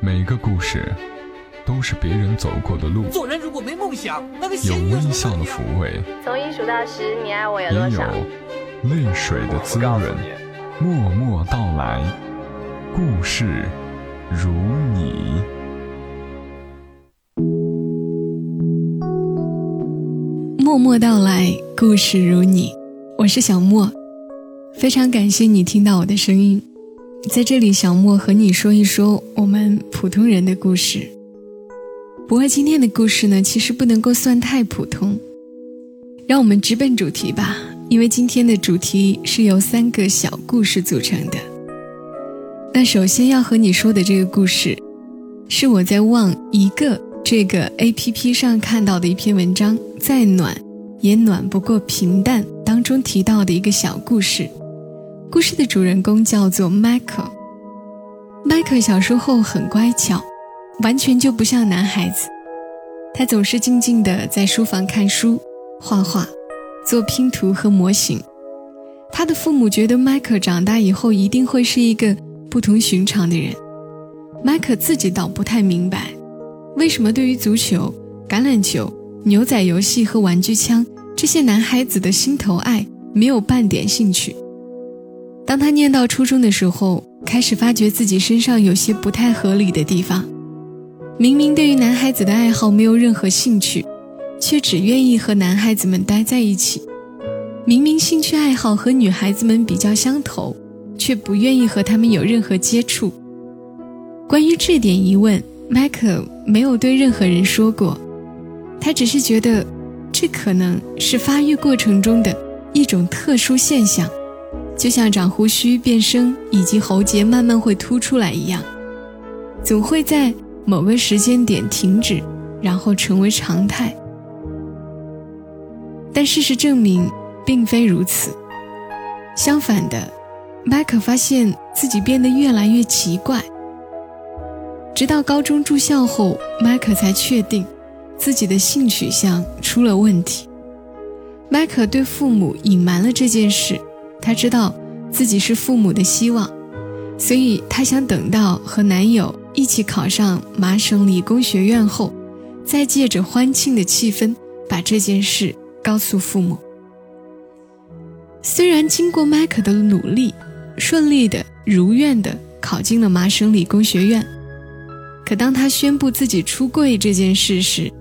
每个故事都是别人走过的路，做人如果没梦想，那个有微笑的抚慰，从一数到十，你爱我有也有多少？泪水的滋润。默默到来，故事如你。默默到来，故事如你，我是小莫，非常感谢你听到我的声音，在这里，小莫和你说一说我们普通人的故事。不过今天的故事呢，其实不能够算太普通，让我们直奔主题吧，因为今天的主题是由三个小故事组成的。那首先要和你说的这个故事，是我在望一个这个 A P P 上看到的一篇文章，再暖也暖不过平淡当中提到的一个小故事。故事的主人公叫做迈克。迈克。小时候很乖巧，完全就不像男孩子。他总是静静地在书房看书、画画、做拼图和模型。他的父母觉得迈克长大以后一定会是一个不同寻常的人。迈克自己倒不太明白，为什么对于足球、橄榄球、牛仔游戏和玩具枪这些男孩子的心头爱没有半点兴趣。当他念到初中的时候，开始发觉自己身上有些不太合理的地方。明明对于男孩子的爱好没有任何兴趣，却只愿意和男孩子们待在一起；明明兴趣爱好和女孩子们比较相投，却不愿意和他们有任何接触。关于这点疑问，迈克没有对任何人说过，他只是觉得这可能是发育过程中的一种特殊现象。就像长胡须、变声以及喉结慢慢会凸出来一样，总会在某个时间点停止，然后成为常态。但事实证明，并非如此。相反的，迈克发现自己变得越来越奇怪。直到高中住校后，迈克才确定自己的性取向出了问题。迈克对父母隐瞒了这件事。她知道自己是父母的希望，所以她想等到和男友一起考上麻省理工学院后，再借着欢庆的气氛把这件事告诉父母。虽然经过迈克的努力，顺利的如愿的考进了麻省理工学院，可当他宣布自己出柜这件事时，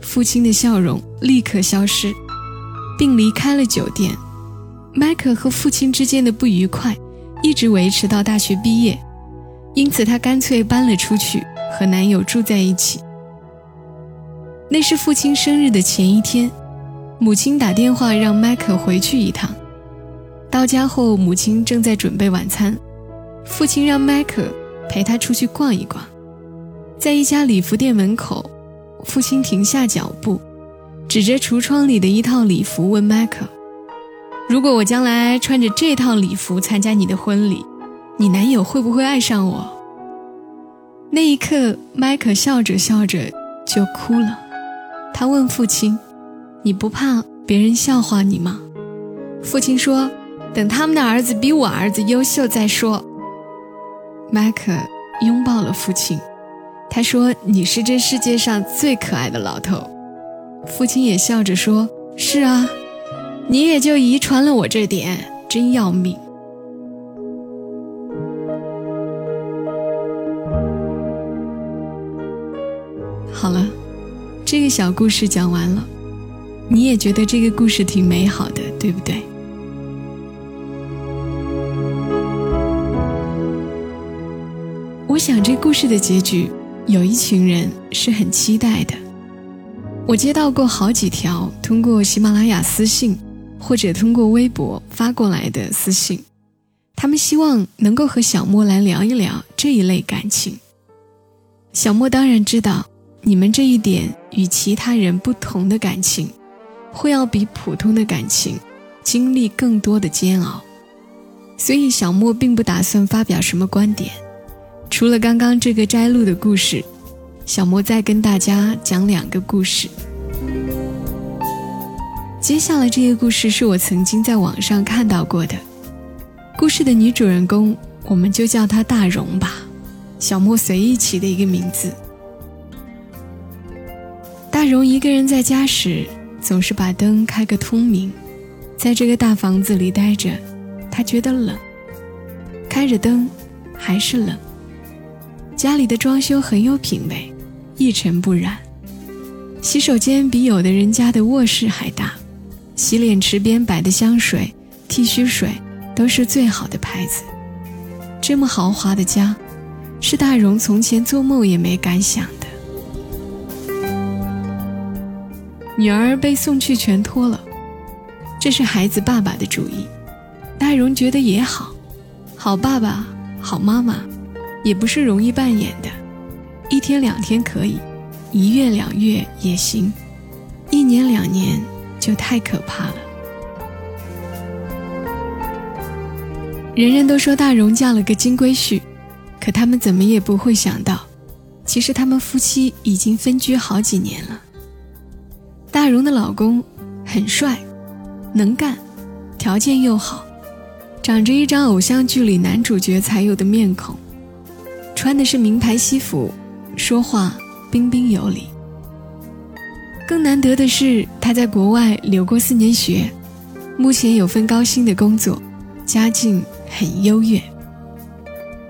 父亲的笑容立刻消失，并离开了酒店。迈克和父亲之间的不愉快一直维持到大学毕业，因此她干脆搬了出去，和男友住在一起。那是父亲生日的前一天，母亲打电话让迈克回去一趟。到家后，母亲正在准备晚餐，父亲让迈克陪他出去逛一逛。在一家礼服店门口，父亲停下脚步，指着橱窗里的一套礼服问迈克。如果我将来穿着这套礼服参加你的婚礼，你男友会不会爱上我？那一刻，迈克笑着笑着就哭了。他问父亲：“你不怕别人笑话你吗？”父亲说：“等他们的儿子比我儿子优秀再说。”迈克拥抱了父亲，他说：“你是这世界上最可爱的老头。”父亲也笑着说：“是啊。”你也就遗传了我这点，真要命。好了，这个小故事讲完了，你也觉得这个故事挺美好的，对不对？我想这故事的结局，有一群人是很期待的。我接到过好几条通过喜马拉雅私信。或者通过微博发过来的私信，他们希望能够和小莫来聊一聊这一类感情。小莫当然知道，你们这一点与其他人不同的感情，会要比普通的感情经历更多的煎熬，所以小莫并不打算发表什么观点。除了刚刚这个摘录的故事，小莫再跟大家讲两个故事。接下来这个故事是我曾经在网上看到过的。故事的女主人公，我们就叫她大荣吧。小莫随意起的一个名字。大荣一个人在家时，总是把灯开个通明，在这个大房子里待着，他觉得冷。开着灯，还是冷。家里的装修很有品味，一尘不染。洗手间比有的人家的卧室还大，洗脸池边摆的香水、剃须水都是最好的牌子。这么豪华的家，是大荣从前做梦也没敢想的。女儿被送去全托了，这是孩子爸爸的主意。大荣觉得也好。好爸爸，好妈妈，也不是容易扮演的。一天两天可以，一月两月也行，一年两年就太可怕了。人人都说大荣嫁了个金龟婿，可他们怎么也不会想到，其实他们夫妻已经分居好几年了。大荣的老公很帅，能干，条件又好。长着一张偶像剧里男主角才有的面孔，穿的是名牌西服，说话彬彬有礼。更难得的是，他在国外留过四年学，目前有份高薪的工作，家境很优越。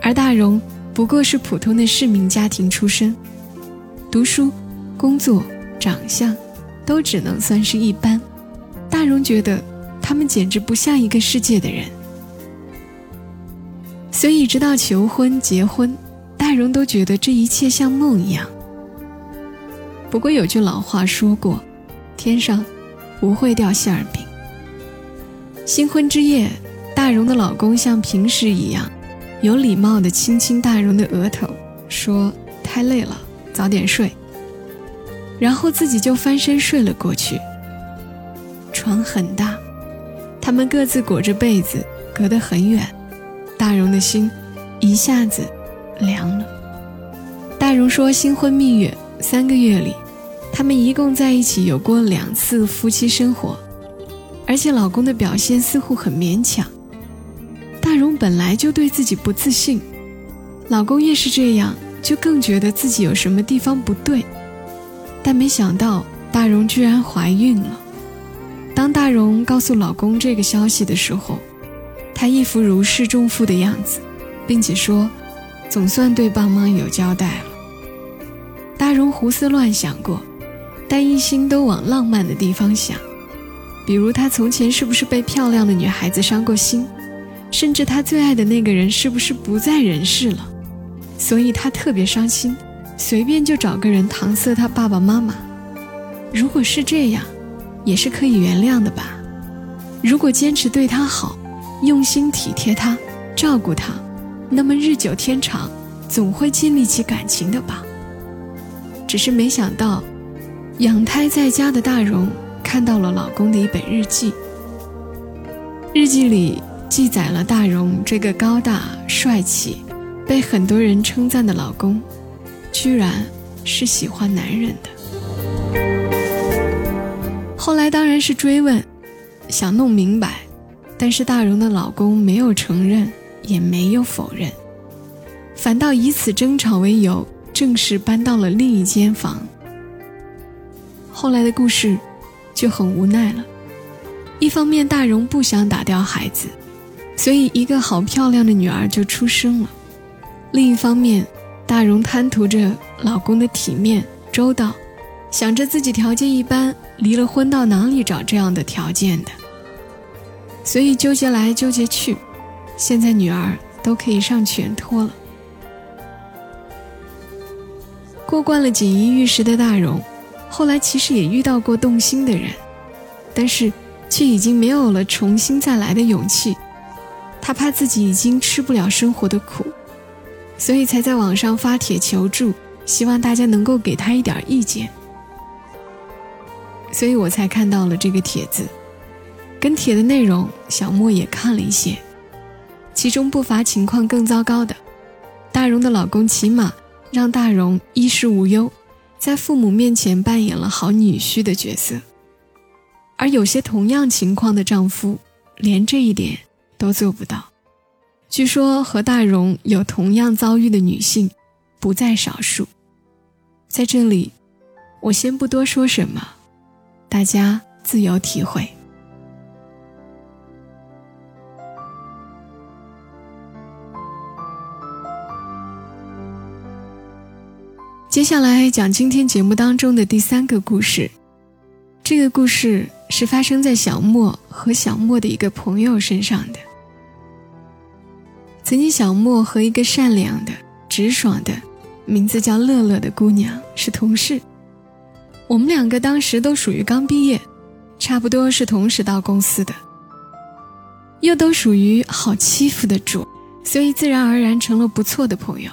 而大荣不过是普通的市民家庭出身，读书、工作、长相，都只能算是一般。大荣觉得他们简直不像一个世界的人。所以，直到求婚、结婚，大荣都觉得这一切像梦一样。不过有句老话说过：“天上不会掉馅儿饼。”新婚之夜，大荣的老公像平时一样，有礼貌地亲亲大荣的额头，说：“太累了，早点睡。”然后自己就翻身睡了过去。床很大，他们各自裹着被子，隔得很远。大荣的心一下子凉了。大荣说：“新婚蜜月三个月里，他们一共在一起有过两次夫妻生活，而且老公的表现似乎很勉强。大荣本来就对自己不自信，老公越是这样，就更觉得自己有什么地方不对。但没想到大荣居然怀孕了。当大荣告诉老公这个消息的时候，她一副如释重负的样子，并且说：“总算对爸妈有交代了。”大荣胡思乱想过，但一心都往浪漫的地方想，比如他从前是不是被漂亮的女孩子伤过心，甚至他最爱的那个人是不是不在人世了，所以他特别伤心，随便就找个人搪塞他爸爸妈妈。如果是这样，也是可以原谅的吧？如果坚持对他好。用心体贴他，照顾他，那么日久天长，总会建立起感情的吧。只是没想到，养胎在家的大荣看到了老公的一本日记。日记里记载了大荣这个高大帅气、被很多人称赞的老公，居然是喜欢男人的。后来当然是追问，想弄明白。但是大荣的老公没有承认，也没有否认，反倒以此争吵为由，正式搬到了另一间房。后来的故事就很无奈了。一方面，大荣不想打掉孩子，所以一个好漂亮的女儿就出生了；另一方面，大荣贪图着老公的体面周到，想着自己条件一般，离了婚到哪里找这样的条件的？所以纠结来纠结去，现在女儿都可以上全托了。过惯了锦衣玉食的大荣，后来其实也遇到过动心的人，但是却已经没有了重新再来的勇气。他怕自己已经吃不了生活的苦，所以才在网上发帖求助，希望大家能够给他一点意见。所以我才看到了这个帖子。跟帖的内容，小莫也看了一些，其中不乏情况更糟糕的。大荣的老公起码让大荣衣食无忧，在父母面前扮演了好女婿的角色，而有些同样情况的丈夫，连这一点都做不到。据说和大荣有同样遭遇的女性不在少数。在这里，我先不多说什么，大家自由体会。接下来讲今天节目当中的第三个故事。这个故事是发生在小莫和小莫的一个朋友身上的。曾经，小莫和一个善良的、直爽的、名字叫乐乐的姑娘是同事。我们两个当时都属于刚毕业，差不多是同时到公司的，又都属于好欺负的主，所以自然而然成了不错的朋友。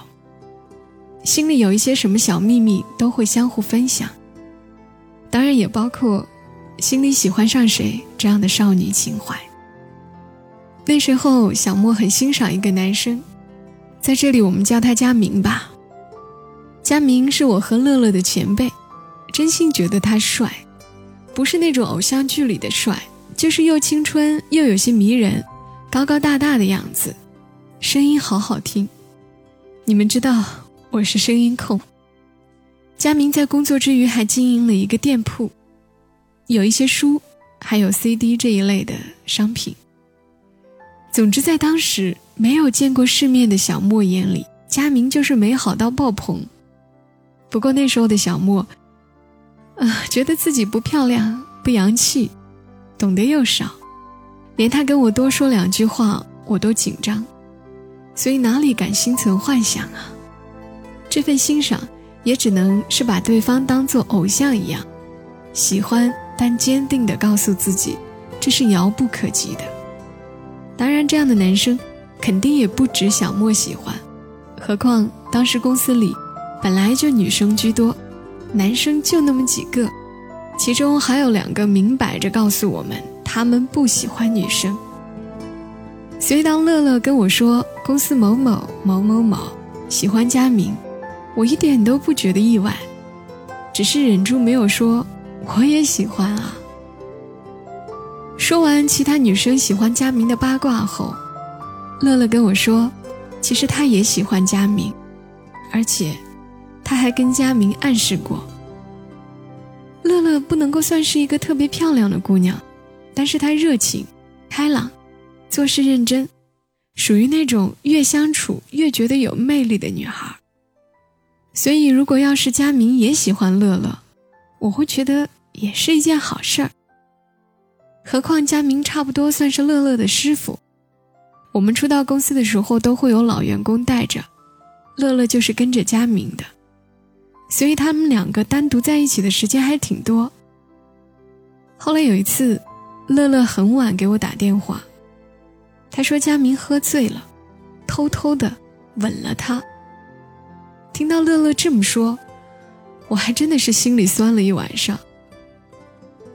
心里有一些什么小秘密，都会相互分享。当然也包括心里喜欢上谁这样的少女情怀。那时候，小莫很欣赏一个男生，在这里我们叫他佳明吧。佳明是我和乐乐的前辈，真心觉得他帅，不是那种偶像剧里的帅，就是又青春又有些迷人，高高大大的样子，声音好好听。你们知道我是声音控。佳明在工作之余还经营了一个店铺，有一些书，还有 CD 这一类的商品。总之，在当时没有见过世面的小莫眼里，佳明就是美好到爆棚。不过那时候的小莫，啊，觉得自己不漂亮、不洋气，懂得又少，连他跟我多说两句话，我都紧张，所以哪里敢心存幻想啊？这份欣赏。也只能是把对方当做偶像一样，喜欢但坚定地告诉自己，这是遥不可及的。当然，这样的男生肯定也不止小莫喜欢，何况当时公司里本来就女生居多，男生就那么几个，其中还有两个明摆着告诉我们他们不喜欢女生。所以当乐乐跟我说公司某某某某某喜欢佳明。我一点都不觉得意外，只是忍住没有说我也喜欢啊。说完其他女生喜欢佳明的八卦后，乐乐跟我说，其实他也喜欢佳明，而且他还跟佳明暗示过。乐乐不能够算是一个特别漂亮的姑娘，但是她热情、开朗，做事认真，属于那种越相处越觉得有魅力的女孩。所以，如果要是佳明也喜欢乐乐，我会觉得也是一件好事儿。何况佳明差不多算是乐乐的师傅，我们初到公司的时候都会有老员工带着，乐乐就是跟着佳明的，所以他们两个单独在一起的时间还挺多。后来有一次，乐乐很晚给我打电话，他说佳明喝醉了，偷偷的吻了他。听到乐乐这么说，我还真的是心里酸了一晚上。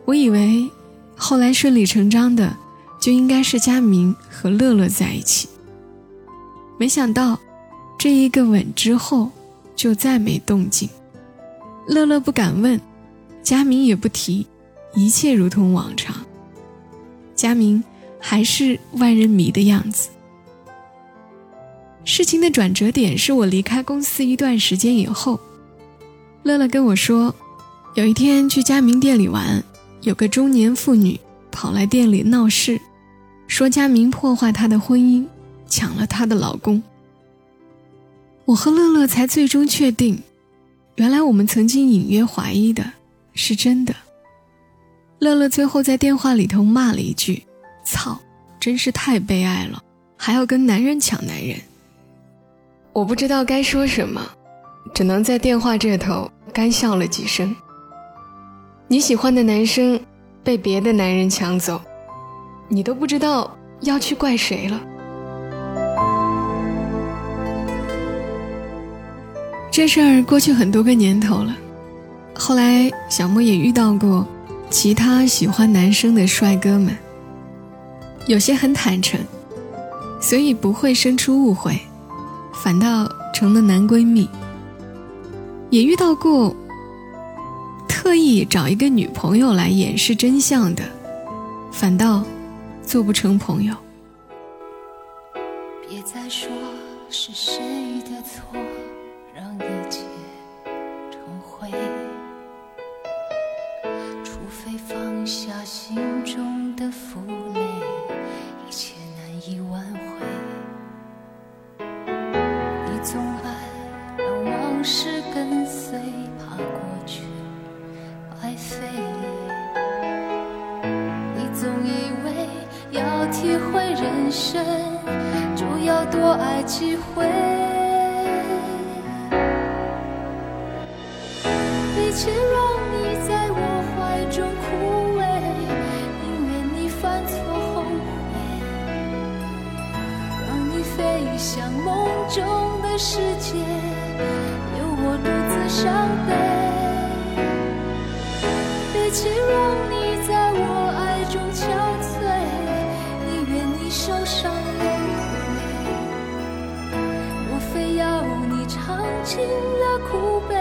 我以为后来顺理成章的就应该是佳明和乐乐在一起，没想到这一个吻之后就再没动静。乐乐不敢问，佳明也不提，一切如同往常。佳明还是万人迷的样子。事情的转折点是我离开公司一段时间以后，乐乐跟我说，有一天去佳明店里玩，有个中年妇女跑来店里闹事，说佳明破坏她的婚姻，抢了她的老公。我和乐乐才最终确定，原来我们曾经隐约怀疑的是真的。乐乐最后在电话里头骂了一句：“操，真是太悲哀了，还要跟男人抢男人。”我不知道该说什么，只能在电话这头干笑了几声。你喜欢的男生被别的男人抢走，你都不知道要去怪谁了。这事儿过去很多个年头了，后来小莫也遇到过其他喜欢男生的帅哥们，有些很坦诚，所以不会生出误会。反倒成了男闺蜜。也遇到过特意找一个女朋友来掩饰真相的，反倒做不成朋友。别再说是谁的错，让一切成灰。除非放下心中的负累，人生。要多爱几回，比起让你在我怀中枯萎，宁愿你犯错后悔，让你飞向梦中的世界，由我独自伤悲。比起让你在尽了苦悲，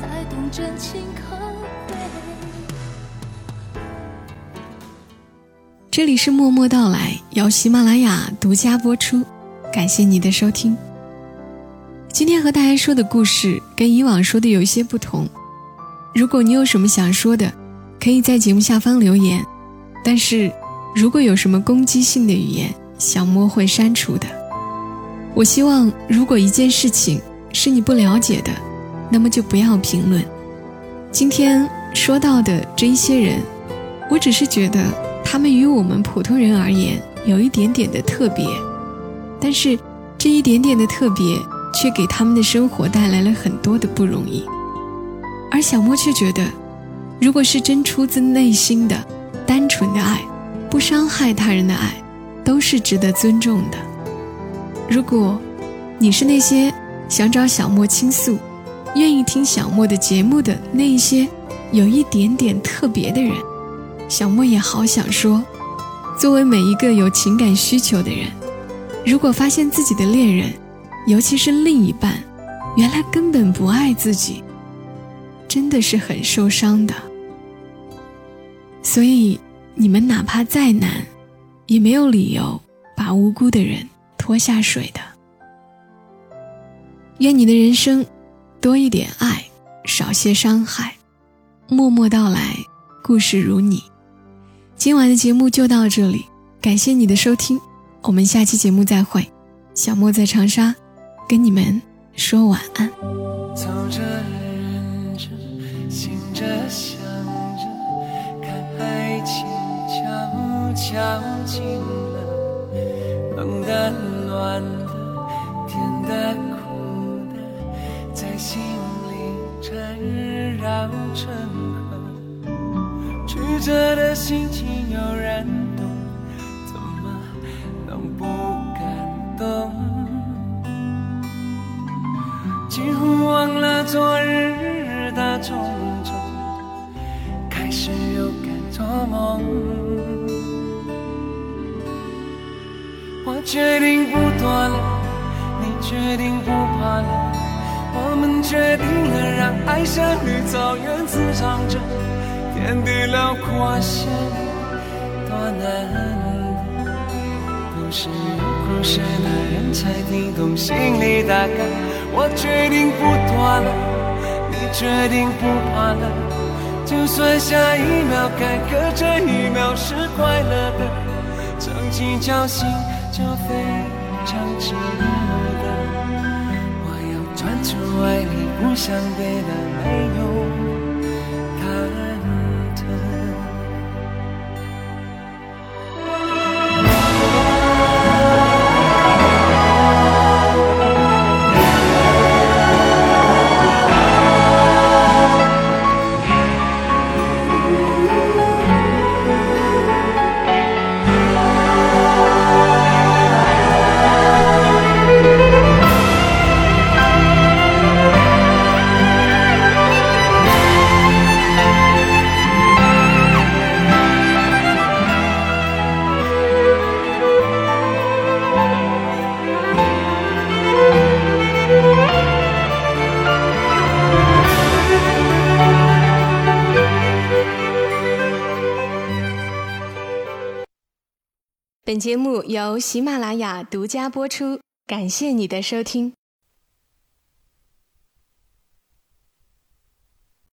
才懂真情可贵。这里是默默到来，由喜马拉雅独家播出，感谢你的收听。今天和大家说的故事跟以往说的有一些不同。如果你有什么想说的，可以在节目下方留言。但是，如果有什么攻击性的语言，小莫会删除的。我希望，如果一件事情，是你不了解的，那么就不要评论。今天说到的这一些人，我只是觉得他们与我们普通人而言有一点点的特别，但是这一点点的特别却给他们的生活带来了很多的不容易。而小莫却觉得，如果是真出自内心的、单纯的爱，不伤害他人的爱，都是值得尊重的。如果你是那些。想找小莫倾诉，愿意听小莫的节目的那一些有一点点特别的人，小莫也好想说：作为每一个有情感需求的人，如果发现自己的恋人，尤其是另一半，原来根本不爱自己，真的是很受伤的。所以你们哪怕再难，也没有理由把无辜的人拖下水的。愿你的人生多一点爱，少些伤害。默默到来，故事如你。今晚的节目就到这里，感谢你的收听，我们下期节目再会。小莫在长沙，跟你们说晚安。走着忍着，醒着想着，看爱情悄悄近了，冷的暖的甜的。心里缠绕成河，曲折的心情有人懂，怎么能不感动？几乎忘了昨日的种种，开始又敢做梦。我决定不躲了，你决定不怕了。我们决定了，让爱像绿草原滋长着，天地辽阔，线多难。不是有故事的人才听懂心里大概。我决定不躲了，你决定不怕了。就算下一秒坎坷这一秒是快乐的，曾经侥幸就非常值得。就爱你，不想别的，没有。本节目由喜马拉雅独家播出，感谢你的收听。